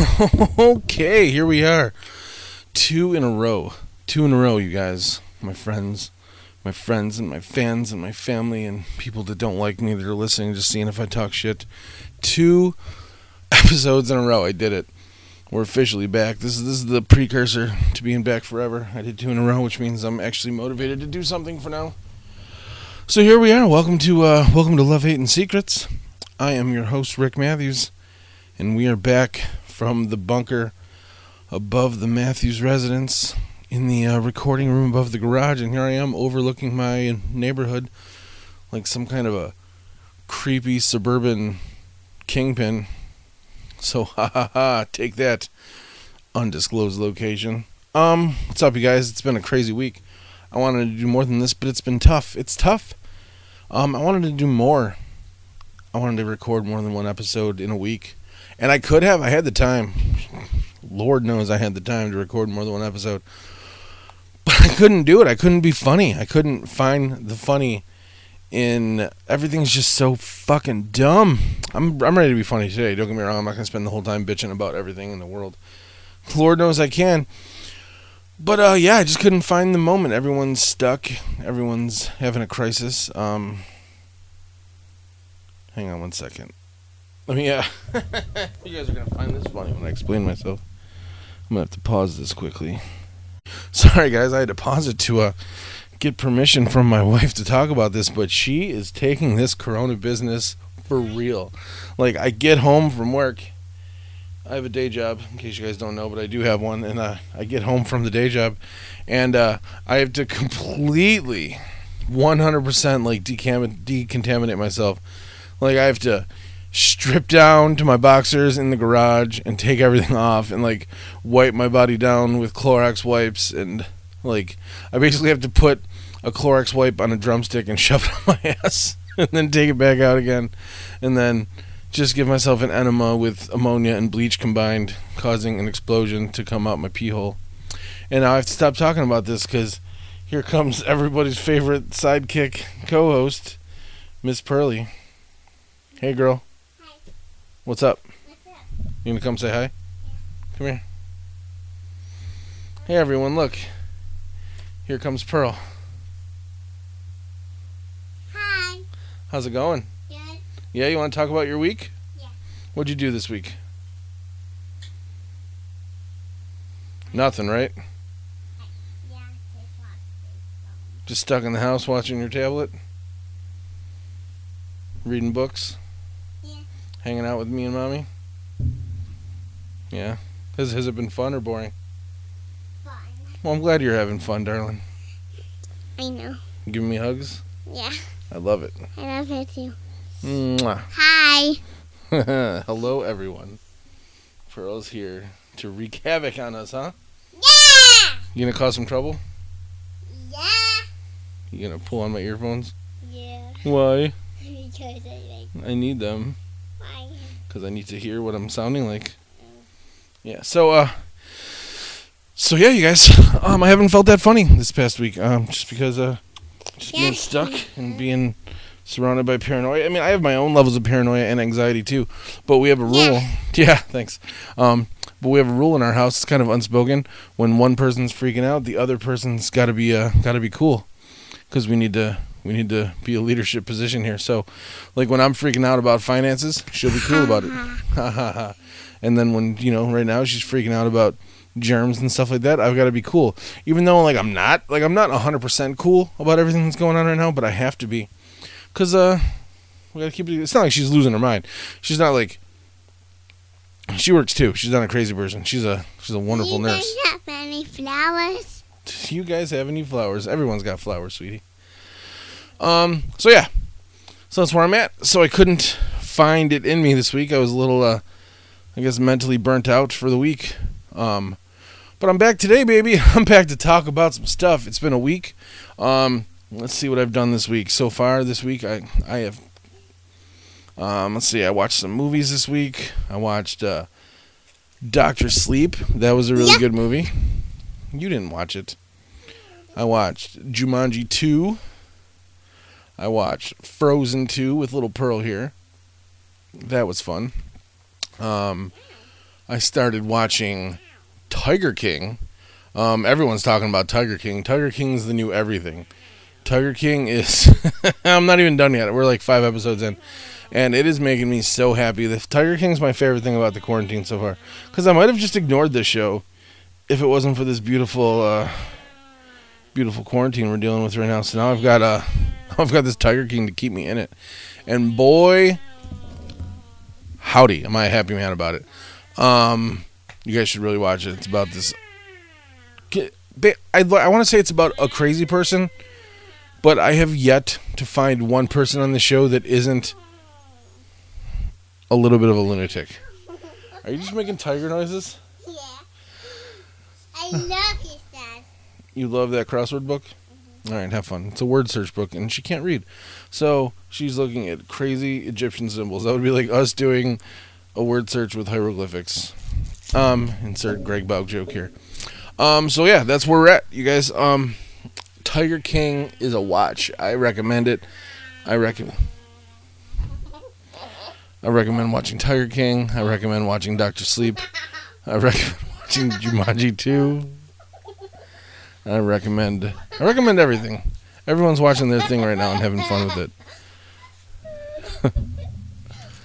okay, here we are. Two in a row. Two in a row, you guys. My friends. My friends and my fans and my family and people that don't like me that are listening, just seeing if I talk shit. Two episodes in a row. I did it. We're officially back. This is this is the precursor to being back forever. I did two in a row, which means I'm actually motivated to do something for now. So here we are. Welcome to uh, welcome to Love, Hate, and Secrets. I am your host Rick Matthews, and we are back from the bunker above the Matthews residence in the uh, recording room above the garage, and here I am overlooking my neighborhood like some kind of a creepy suburban kingpin. So ha ha ha, take that undisclosed location. Um, what's up, you guys? It's been a crazy week. I wanted to do more than this, but it's been tough. It's tough. Um, I wanted to do more. I wanted to record more than one episode in a week, and I could have. I had the time. Lord knows I had the time to record more than one episode, but I couldn't do it. I couldn't be funny. I couldn't find the funny in everything's just so fucking dumb. I'm I'm ready to be funny today. Don't get me wrong. I'm not gonna spend the whole time bitching about everything in the world. Lord knows I can. But uh, yeah, I just couldn't find the moment. Everyone's stuck. Everyone's having a crisis. Um, hang on one second. Let me. Uh, you guys are gonna find this funny when I explain myself. I'm gonna have to pause this quickly. Sorry, guys. I had to pause it to uh, get permission from my wife to talk about this, but she is taking this Corona business for real. Like, I get home from work. I have a day job, in case you guys don't know, but I do have one, and uh, I get home from the day job, and uh, I have to completely, 100% like decontaminate myself. Like I have to strip down to my boxers in the garage and take everything off and like wipe my body down with Clorox wipes and like I basically have to put a Clorox wipe on a drumstick and shove it on my ass and then take it back out again and then just give myself an enema with ammonia and bleach combined causing an explosion to come out my pee hole. And now I have to stop talking about this cuz here comes everybody's favorite sidekick co-host Miss Pearly. Hey girl. What's up? You gonna come say hi? Come here. Hey everyone, look. Here comes Pearl. Hi. How's it going? Good. Yeah, you want to talk about your week? Yeah. What'd you do this week? Nothing, right? Yeah. Just watch this Just stuck in the house watching your tablet? Reading books? Hanging out with me and mommy? Yeah. Has, has it been fun or boring? Fun. Well, I'm glad you're having fun, darling. I know. Giving me hugs? Yeah. I love it. I love it too. Mwah. Hi. Hello, everyone. Pearl's here to wreak havoc on us, huh? Yeah. You gonna cause some trouble? Yeah. You gonna pull on my earphones? Yeah. Why? because I like I need them why. because I need to hear what I'm sounding like. Yeah. So, uh, so yeah, you guys. Um, I haven't felt that funny this past week. Um, just because uh, just being stuck and being surrounded by paranoia. I mean, I have my own levels of paranoia and anxiety too, but we have a rule. Yeah. Yeah, thanks. Um, but we have a rule in our house. It's kind of unspoken. When one person's freaking out, the other person's got to be uh, got to be cool, because we need to we need to be a leadership position here. So, like when I'm freaking out about finances, she'll be cool about it. Ha ha ha. And then when you know, right now she's freaking out about germs and stuff like that. I've got to be cool, even though like I'm not like I'm not hundred percent cool about everything that's going on right now, but I have to be, cause uh, we gotta keep it. It's not like she's losing her mind. She's not like. She works too. She's not a crazy person. She's a she's a wonderful you nurse. guys have any flowers? Do you guys have any flowers? Everyone's got flowers, sweetie. Um. So yeah. So that's where I'm at. So I couldn't find it in me this week. I was a little, uh, I guess, mentally burnt out for the week. Um. But I'm back today, baby. I'm back to talk about some stuff. It's been a week. Um. Let's see what I've done this week. So far this week, I I have. Um. Let's see. I watched some movies this week. I watched uh, Doctor Sleep. That was a really Yeah. good movie. You didn't watch it. I watched Jumanji 2. I watched Frozen 2 with little Pearl here. That was fun. Um, I started watching Tiger King. Um, everyone's talking about Tiger King. Tiger King is the new everything. Tiger King is. I'm not even done yet. We're like five episodes in, and it is making me so happy. The Tiger King's my favorite thing about the quarantine so far, because I might have just ignored this show if it wasn't for this beautiful, uh, beautiful quarantine we're dealing with right now. So now I've got uh, I've got this Tiger King to keep me in it, and boy, howdy, am I a happy man about it. Um, you guys should really watch it. It's about this. I, I want to say it's about a crazy person, but I have yet to find one person on the show that isn't a little bit of a lunatic. Are you just making tiger noises? Yeah. I love dad. You love that crossword book? All right, have fun. It's a word search book, and she can't read. So she's looking at crazy Egyptian symbols. That would be like us doing a word search with hieroglyphics. Um, insert Greg Baug joke here. Um, so yeah, that's where we're at, you guys. Um, Tiger King is a watch. I recommend it. I recommend. I recommend watching Tiger King. I recommend watching Doctor Sleep. I recommend watching Jumanji 2. I recommend I recommend everything. Everyone's watching their thing right now and having fun with it.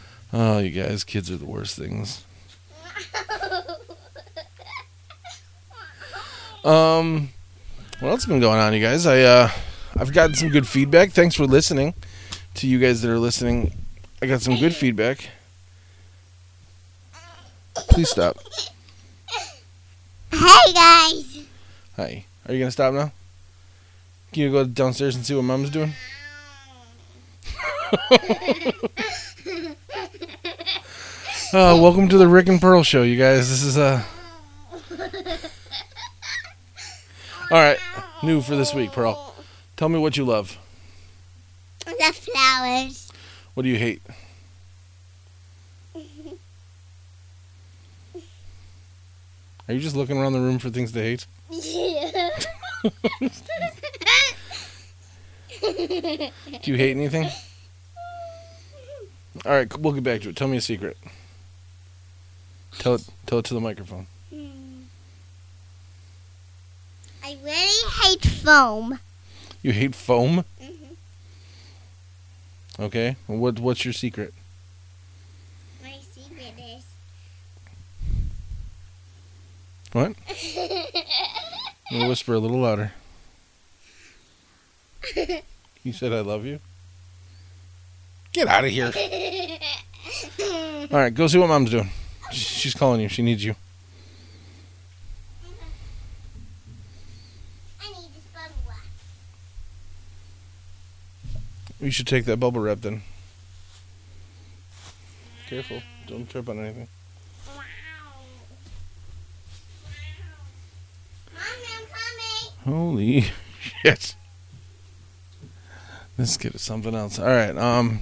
oh, you guys, kids are the worst things. Um, what else has been going on, you guys? I uh, I've gotten some good feedback. Thanks for listening. To you guys that are listening, I got some good feedback. Please stop. Hey guys. Hi. Are you gonna stop now? Can you go downstairs and see what Mom's doing? uh, welcome to the Rick and Pearl show, you guys. This is uh All right, new for this week, Pearl. Tell me what you love. The flowers. What do you hate? Are you just looking around the room for things to hate? Do you hate anything? All right, we'll get back to it. Tell me a secret. Tell it. Tell it to the microphone. I really hate foam. You hate foam. Mhm. Okay. Well, what What's your secret? My secret is. What? Whisper a little louder. You said I love you. Get out of here. All right, go see what mom's doing. She's calling you. She needs you. I need this bubble wrap. You should take that bubble wrap then. Careful. Don't trip on anything. Wow. Wow. Mommy, I'm coming. Holy shit. Let's get is something else. All right. Um.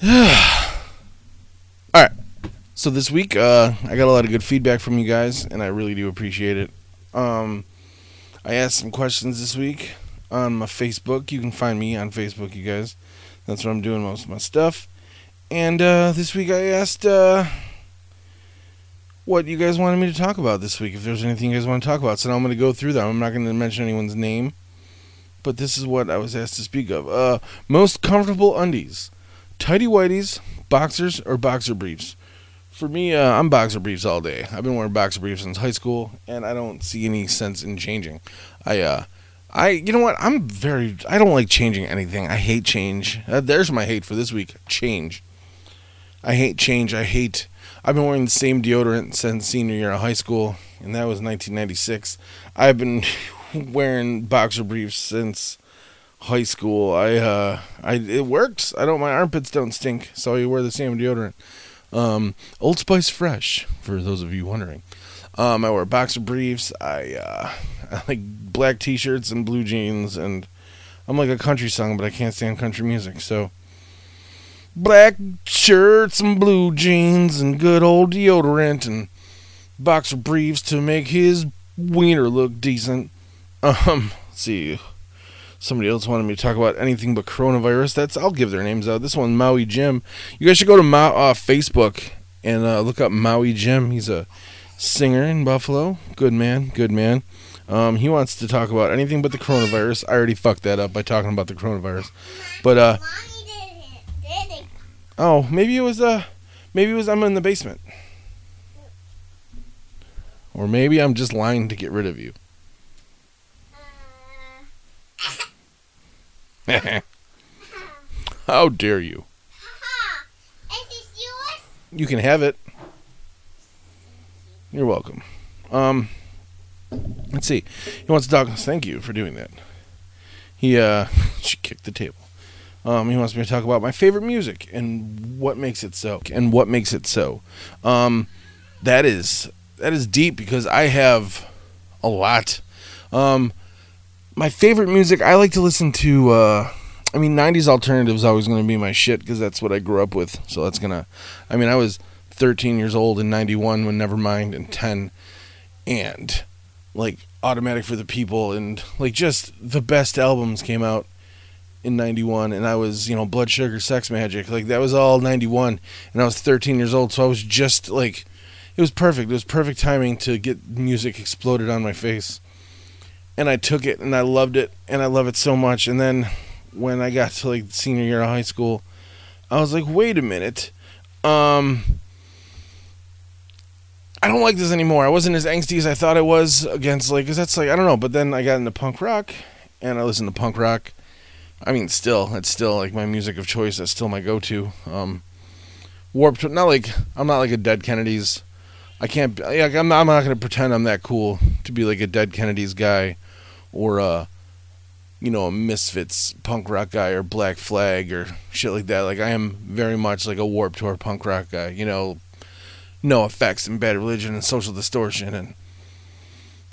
All right. So this week, uh, I got a lot of good feedback from you guys, and I really do appreciate it. Um, I asked some questions this week on my Facebook. You can find me on Facebook, you guys. That's where I'm doing most of my stuff. And uh, this week, I asked. Uh, what you guys wanted me to talk about this week. If there's anything you guys want to talk about, so now I'm going to go through them. I'm not going to mention anyone's name, but this is what I was asked to speak of. Uh, most comfortable undies: tidy whities, boxers, or boxer briefs. For me, uh, I'm boxer briefs all day. I've been wearing boxer briefs since high school, and I don't see any sense in changing. I, uh, I, you know what? I'm very. I don't like changing anything. I hate change. Uh, there's my hate for this week. Change. I hate change. I hate. I've been wearing the same deodorant since senior year of high school, and that was 1996. I've been wearing boxer briefs since high school. I uh, I it works. I don't. My armpits don't stink, so I wear the same deodorant. Um, Old Spice Fresh, for those of you wondering. Um, I wear boxer briefs. I uh, I like black t-shirts and blue jeans, and I'm like a country song, but I can't stand country music, so black shirts and blue jeans and good old deodorant and boxer briefs to make his wiener look decent. Um, see. somebody else wanted me to talk about anything but coronavirus. That's I'll give their names out. This one, Maui Jim. You guys should go to Ma- uh, Facebook and uh, look up Maui Jim. He's a singer in Buffalo. Good man, good man. Um, he wants to talk about anything but the coronavirus. I already fucked that up by talking about the coronavirus. But uh, Mommy didn't. Did it? Oh, maybe it was uh, maybe it was I'm in the basement, or maybe I'm just lying to get rid of you. How dare you? You can have it. You're welcome. Um, let's see. He wants to talk. Thank you for doing that. He uh, she kicked the table. Um, he wants me to talk about my favorite music and what makes it so. And what makes it so. Um, that is that is deep because I have a lot. Um, my favorite music I like to listen to. Uh, I mean, '90s alternative is always going to be my shit because that's what I grew up with. So that's gonna. I mean, I was 13 years old in '91 when Nevermind and 10, and like Automatic for the People and like just the best albums came out in 91 and I was, you know, Blood Sugar Sex Magik. Like that was all 91 and I was 13 years old, so I was just like it was perfect. It was perfect timing to get music exploded on my face. And I took it and I loved it and I love it so much and then when I got to like senior year of high school, I was like, "Wait a minute. Um I don't like this anymore. I wasn't as angsty as I thought I was against like cuz that's like I don't know, but then I got into punk rock and I listened to punk rock. I mean, still, it's still like my music of choice. That's still my go-to. Um Warped not like I'm not like a Dead Kennedys. I can't like I'm not, I'm not going to pretend I'm that cool to be like a Dead Kennedys guy or uh you know, a Misfits punk rock guy or Black Flag or shit like that. Like I am very much like a Warped Tour punk rock guy. You know, NOFX and bad religion and social distortion and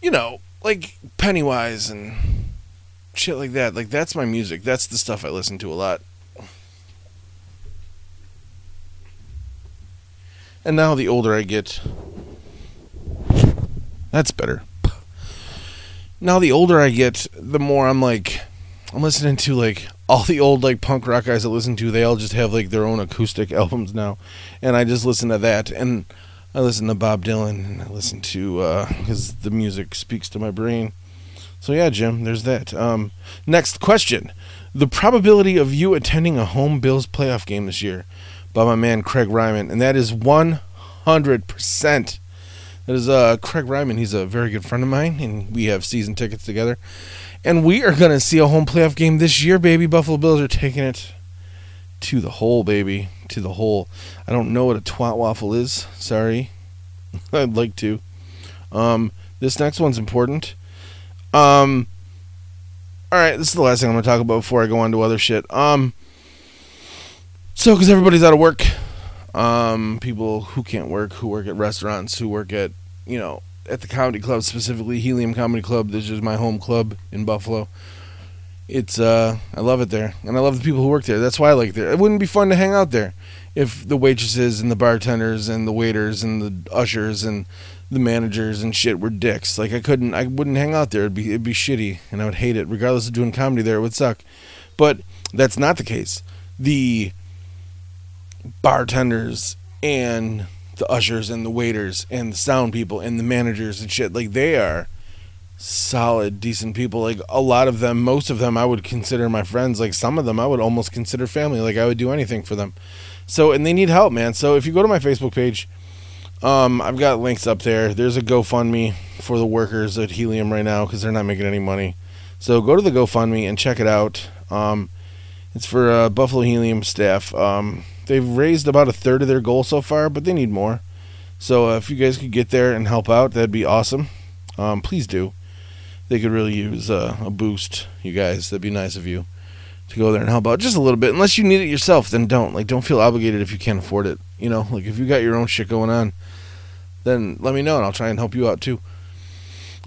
you know, like Pennywise and shit like that. Like that's my music. That's the stuff I listen to a lot. And now the older I get, that's better. Now the older I get, the more I'm like, I'm listening to like all the old like punk rock guys I listen to. They all just have like their own acoustic albums now, and I just listen to that. And I listen to Bob Dylan, and I listen to uh, because the music speaks to my brain. So yeah, Jim, there's that. Um, next question: the probability of you attending a home Bills playoff game this year, by my man Craig Ryman, and that is 100 percent. That is uh, Craig Ryman. He's a very good friend of mine, and we have season tickets together. And we are to see a home playoff game this year, baby. Buffalo Bills are taking it to the hole, baby. To the hole. I don't know what a twat waffle is. Sorry. I'd like to. Um, this next one's important. Um, all right, this is the last thing I'm going to talk about before I go on to other shit. Um, so, because everybody's out of work, um, people who can't work, who work at restaurants, who work at, you know, at the comedy club specifically, Helium Comedy Club. This is my home club in Buffalo. It's uh, I love it there, and I love the people who work there. That's why I like it there. It wouldn't be fun to hang out there if the waitresses and the bartenders and the waiters and the ushers and the managers and shit were dicks. Like I couldn't, I wouldn't hang out there. It'd be it'd be shitty, and I would hate it. Regardless of doing comedy there, it would suck. But that's not the case. The bartenders and the ushers and the waiters and the sound people and the managers and shit like they are solid decent people like a lot of them most of them i would consider my friends like some of them i would almost consider family like i would do anything for them so and they need help man so if you go to my facebook page um i've got links up there there's a gofundme for the workers at helium right now because they're not making any money so go to the gofundme and check it out um it's for uh, buffalo helium staff um they've raised about a third of their goal so far, but they need more. So uh, if you guys could get there and help out, that'd be awesome. Um, please do. They could really use uh, a boost, you guys. That'd be nice of you to go there and help out just a little bit. Unless you need it yourself, then don't. Like, don't feel obligated if you can't afford it. You know, like if you got your own shit going on, then let me know and I'll try and help you out too.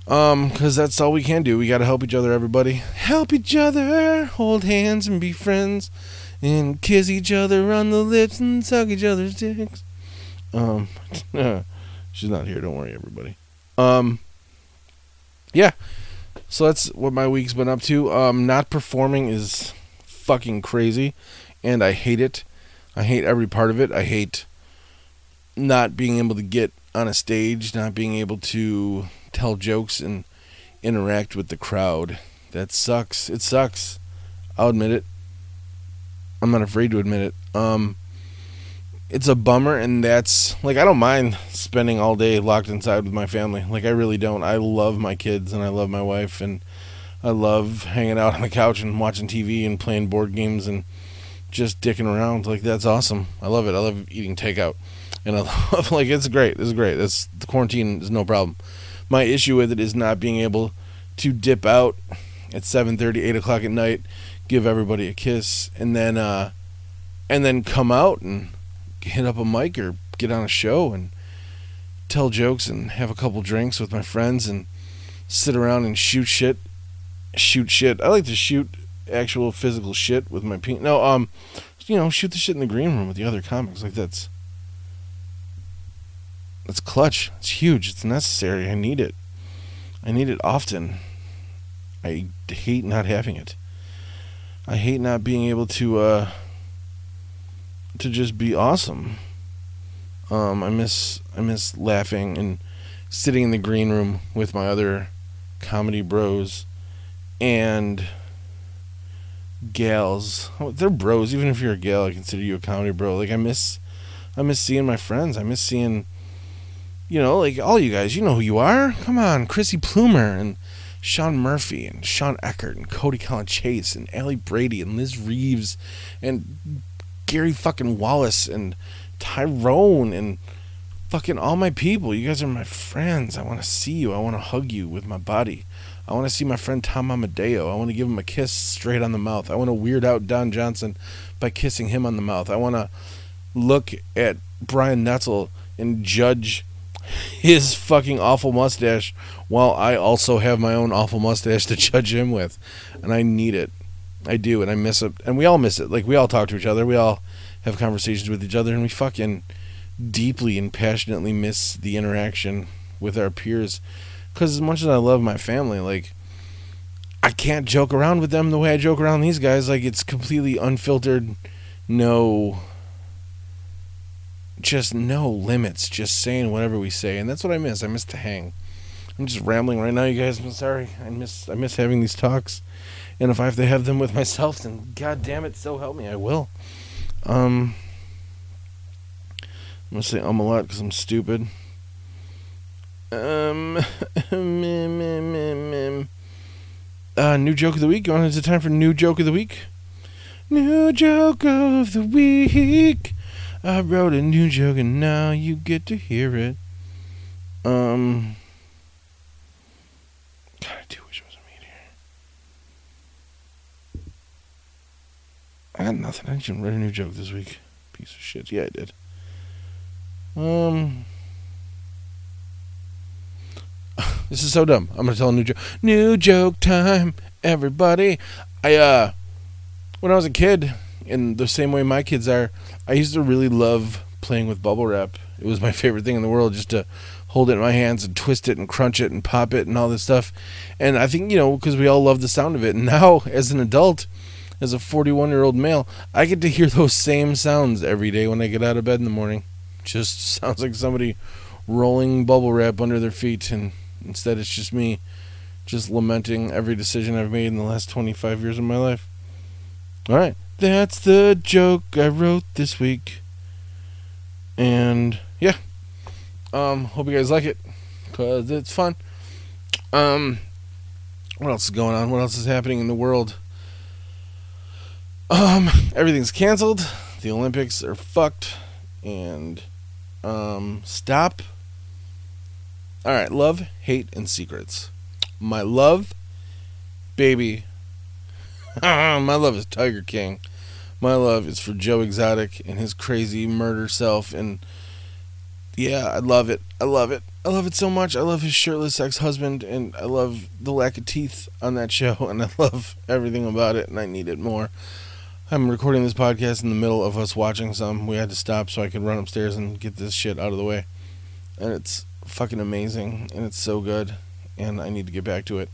Um, cause that's all we can do. We gotta help each other, everybody. Help each other, hold hands and be friends and kiss each other on the lips and suck each other's dicks. Um, she's not here. Don't worry, everybody. Um, yeah. So that's what my week's been up to. Um, not performing is fucking crazy, and I hate it. I hate every part of it. I hate not being able to get on a stage, not being able to tell jokes and interact with the crowd. That sucks. It sucks. I'll admit it. I'm not afraid to admit it. Um, it's a bummer, and that's like I don't mind spending all day locked inside with my family. Like I really don't. I love my kids and I love my wife and I love hanging out on the couch and watching TV and playing board games and just dicking around. Like that's awesome. I love it. I love eating takeout, and I love like it's great. It's great. It's the quarantine is no problem. My issue with it is not being able to dip out at 7:30, 8 o'clock at night, give everybody a kiss, and then uh, and then come out and hit up a mic or get on a show and tell jokes and have a couple drinks with my friends and sit around and shoot shit. Shoot shit. I like to shoot actual physical shit with my pink. No, um, you know, shoot the shit in the green room with the other comics. Like that's that's clutch. It's huge. It's necessary. I need it. I need it often. I hate not having it. I hate not being able to uh to just be awesome. Um, I miss I miss laughing and sitting in the green room with my other comedy bros and gals. Oh, they're bros. Even if you're a gal, I consider you a comedy bro. Like I miss I miss seeing my friends. I miss seeing you know, like all you guys, you know who you are. Come on, Chrissy Plumer and Sean Murphy and Sean Eckert and Cody Collin Chase and Allie Brady and Liz Reeves and Gary fucking Wallace and Tyrone and fucking all my people. You guys are my friends. I want to see you. I want to hug you with my body. I want to see my friend Tom Amadeo. I want to give him a kiss straight on the mouth. I want to weird out Don Johnson by kissing him on the mouth. I want to look at Brian Netzel and judge his fucking awful mustache while I also have my own awful mustache to judge him with. And I need it. I do, and I miss it. And we all miss it. Like, we all talk to each other. We all have conversations with each other, and we fucking deeply and passionately miss the interaction with our peers. Because as much as I love my family, like, I can't joke around with them the way I joke around these guys. Like, it's completely unfiltered, no just no limits, just saying whatever we say, and that's what I miss. I miss to hang. I'm just rambling right now, you guys. I'm sorry. I miss I miss having these talks, and if I have to have them with myself, then god damn it, so help me, I will. Um, I'm gonna say um a lot because I'm stupid. Um, mm, mm, mm, mm. uh, new joke of the week. Going into time for new joke of the week. New joke of the week. I wrote a new joke and now you get to hear it. Um. God, I do wish it was a meteor. I got nothing. I didn't write a new joke this week. Piece of shit. Yeah, I did. Um. This is so dumb. I'm gonna tell a new joke. New joke time, everybody. I uh, when I was a kid, in the same way my kids are, I used to really love playing with bubble wrap. It was my favorite thing in the world, just to hold it in my hands and twist it and crunch it and pop it and all this stuff. And I think you know because we all love the sound of it. And now, as an adult, as a 41 year old male, I get to hear those same sounds every day when I get out of bed in the morning. Just sounds like somebody rolling bubble wrap under their feet, and instead it's just me just lamenting every decision I've made in the last 25 years of my life. All right. That's the joke I wrote this week. And yeah. Um hope you guys like it cuz it's fun. Um what else is going on? What else is happening in the world? Um everything's canceled. The Olympics are fucked and um stop. All right, love, hate and secrets. My love baby my love is Tiger King. My love is for Joe Exotic and his crazy murder self. And yeah, I love it. I love it. I love it so much. I love his shirtless ex husband. And I love the lack of teeth on that show. And I love everything about it. And I need it more. I'm recording this podcast in the middle of us watching some. We had to stop so I could run upstairs and get this shit out of the way. And it's fucking amazing. And it's so good. And I need to get back to it.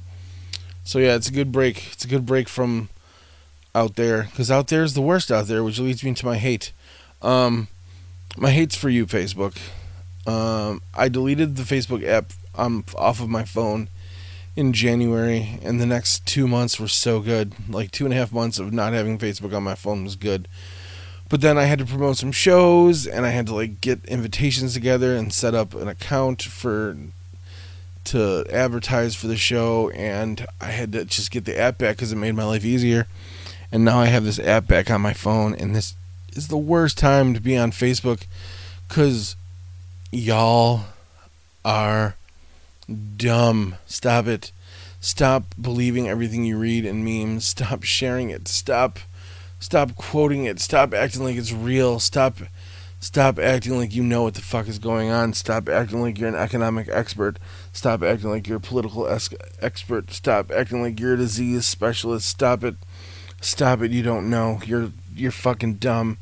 So yeah, it's a good break. It's a good break from out there because out there is the worst out there, which leads me to my hate. Um, my hate's for you, Facebook. Um, I deleted the Facebook app um, off of my phone in January, and the next two months were so good. Like two and a half months of not having Facebook on my phone was good. But then I had to promote some shows, and I had to like get invitations together and set up an account for to advertise for the show, and I had to just get the app back because it made my life easier. And now I have this app back on my phone, and this is the worst time to be on Facebook because y'all are dumb. Stop it. Stop believing everything you read in memes. Stop sharing it. Stop stop quoting it. Stop acting like it's real. Stop stop acting like you know what the fuck is going on. Stop acting like you're an economic expert. Stop acting like you're a political es- expert. Stop acting like you're a disease specialist. Stop it. Stop it. You don't know. You're you're fucking dumb.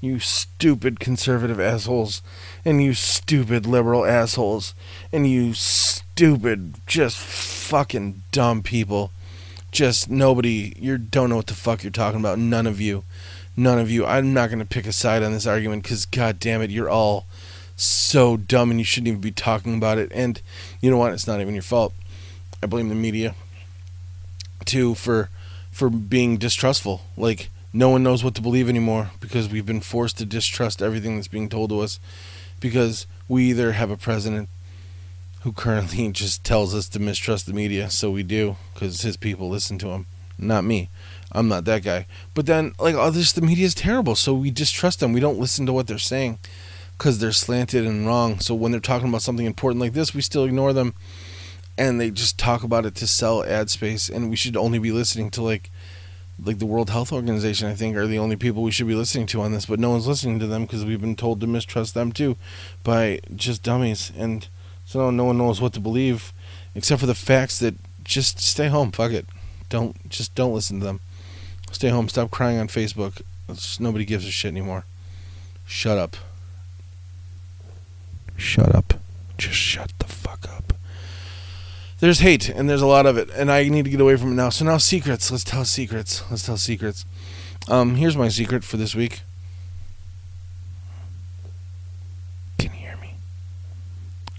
You stupid conservative assholes. And you stupid liberal assholes. And you stupid, just fucking dumb people. Just nobody, you don't know what the fuck you're talking about. None of you. None of you. I'm not going to pick a side on this argument because, god damn it, you're all so dumb and you shouldn't even be talking about it. And you know what? It's not even your fault. I blame the media too for for being distrustful. Like no one knows what to believe anymore because we've been forced to distrust everything that's being told to us because we either have a president who currently just tells us to mistrust the media, so we do because his people listen to him, not me. I'm not that guy. But then, like, oh, this the media is terrible, so we distrust them. We don't listen to what they're saying because they're slanted and wrong. So when they're talking about something important like this, we still ignore them, and they just talk about it to sell ad space. And we should only be listening to like, like the World Health Organization. I think are the only people we should be listening to on this. But no one's listening to them because we've been told to mistrust them too, by just dummies. And so no one knows what to believe, except for the facts that just stay home. Fuck it. Don't just don't listen to them. Stay home. Stop crying on Facebook. Nobody gives a shit anymore. Shut up. Shut up. Just shut the fuck up. There's hate, and there's a lot of it, and I need to get away from it now. So now secrets. Let's tell secrets. Let's tell secrets. Um, here's my secret for this week. Can you hear me?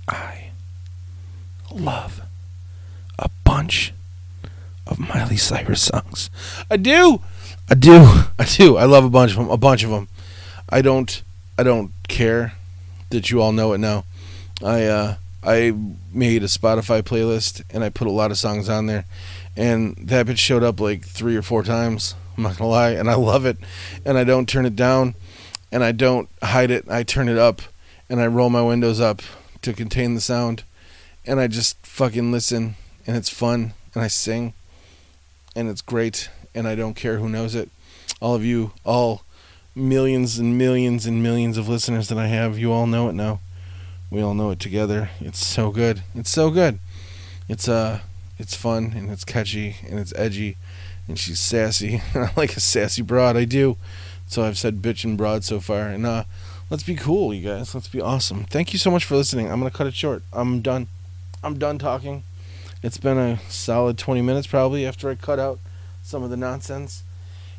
I love a bunch of Miley Cyrus songs. I do. I do. I do. I love a bunch of them. A bunch of them. I don't. I don't care that you all know it now. I uh, I made a Spotify playlist and I put a lot of songs on there, and that bitch showed up like three or four times. I'm not gonna lie, and I love it, and I don't turn it down, and I don't hide it. I turn it up, and I roll my windows up to contain the sound, and I just fucking listen, and it's fun, and I sing, and it's great, and I don't care who knows it. All of you, all millions and millions and millions of listeners that I have, you all know it now. We all know it together. It's so good. It's so good. It's uh it's fun and it's catchy and it's edgy and she's sassy. I like a sassy broad, I do. So I've said bitch and broad so far. And uh let's be cool, you guys. Let's be awesome. Thank you so much for listening. I'm gonna cut it short. I'm done. I'm done talking. It's been a solid 20 minutes probably after I cut out some of the nonsense.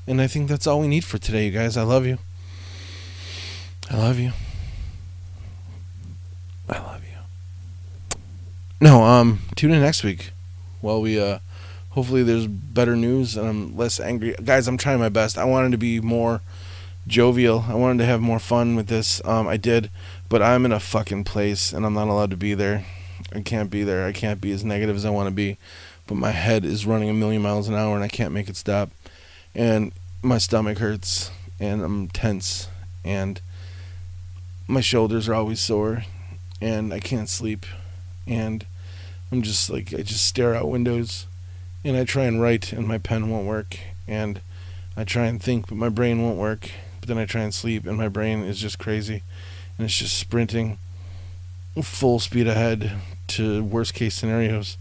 And I think that's all we need for today, you guys. I love you. I love you. I love you. No, um, tune in next week. While we uh, hopefully there's better news and I'm less angry. Guys, I'm trying my best. I wanted to be more jovial. I wanted to have more fun with this. Um, I did, but I'm in a fucking place and I'm not allowed to be there. I can't be there. I can't be as negative as I want to be. But my head is running a million miles an hour and I can't make it stop. And my stomach hurts and I'm tense and my shoulders are always sore and I can't sleep and I'm just like I just stare out windows and I try and write and my pen won't work and I try and think but my brain won't work but then I try and sleep and my brain is just crazy and it's just sprinting full speed ahead to worst case scenarios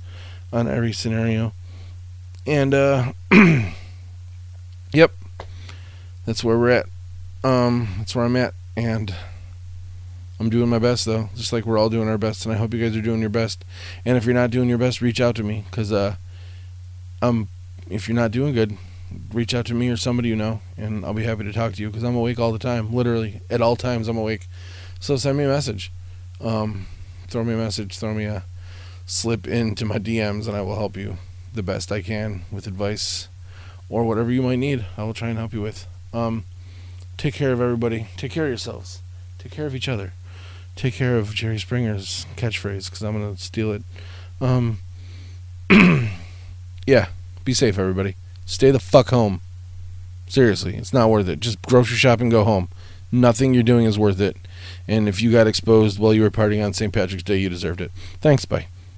on every scenario and uh yep that's where we're at um that's where I'm at and I'm doing my best though, just like we're all doing our best, and I hope you guys are doing your best. And if you're not doing your best, reach out to me because uh, um, if you're not doing good, reach out to me or somebody you know, and I'll be happy to talk to you because I'm awake all the time. Literally, at all times, I'm awake. So send me a message. Um, throw me a message. Throw me a slip into my DMs, and I will help you the best I can with advice or whatever you might need. I will try and help you with. Um, take care of everybody. Take care of yourselves. Take care of each other. Take care of Jerry Springer's catchphrase because I'm gonna steal it. Um, yeah. Be safe, everybody. Stay the fuck home. Seriously, it's not worth it. Just grocery shop and go home. Nothing you're doing is worth it. And if you got exposed while you were partying on St. Patrick's Day, you deserved it. Thanks. Bye.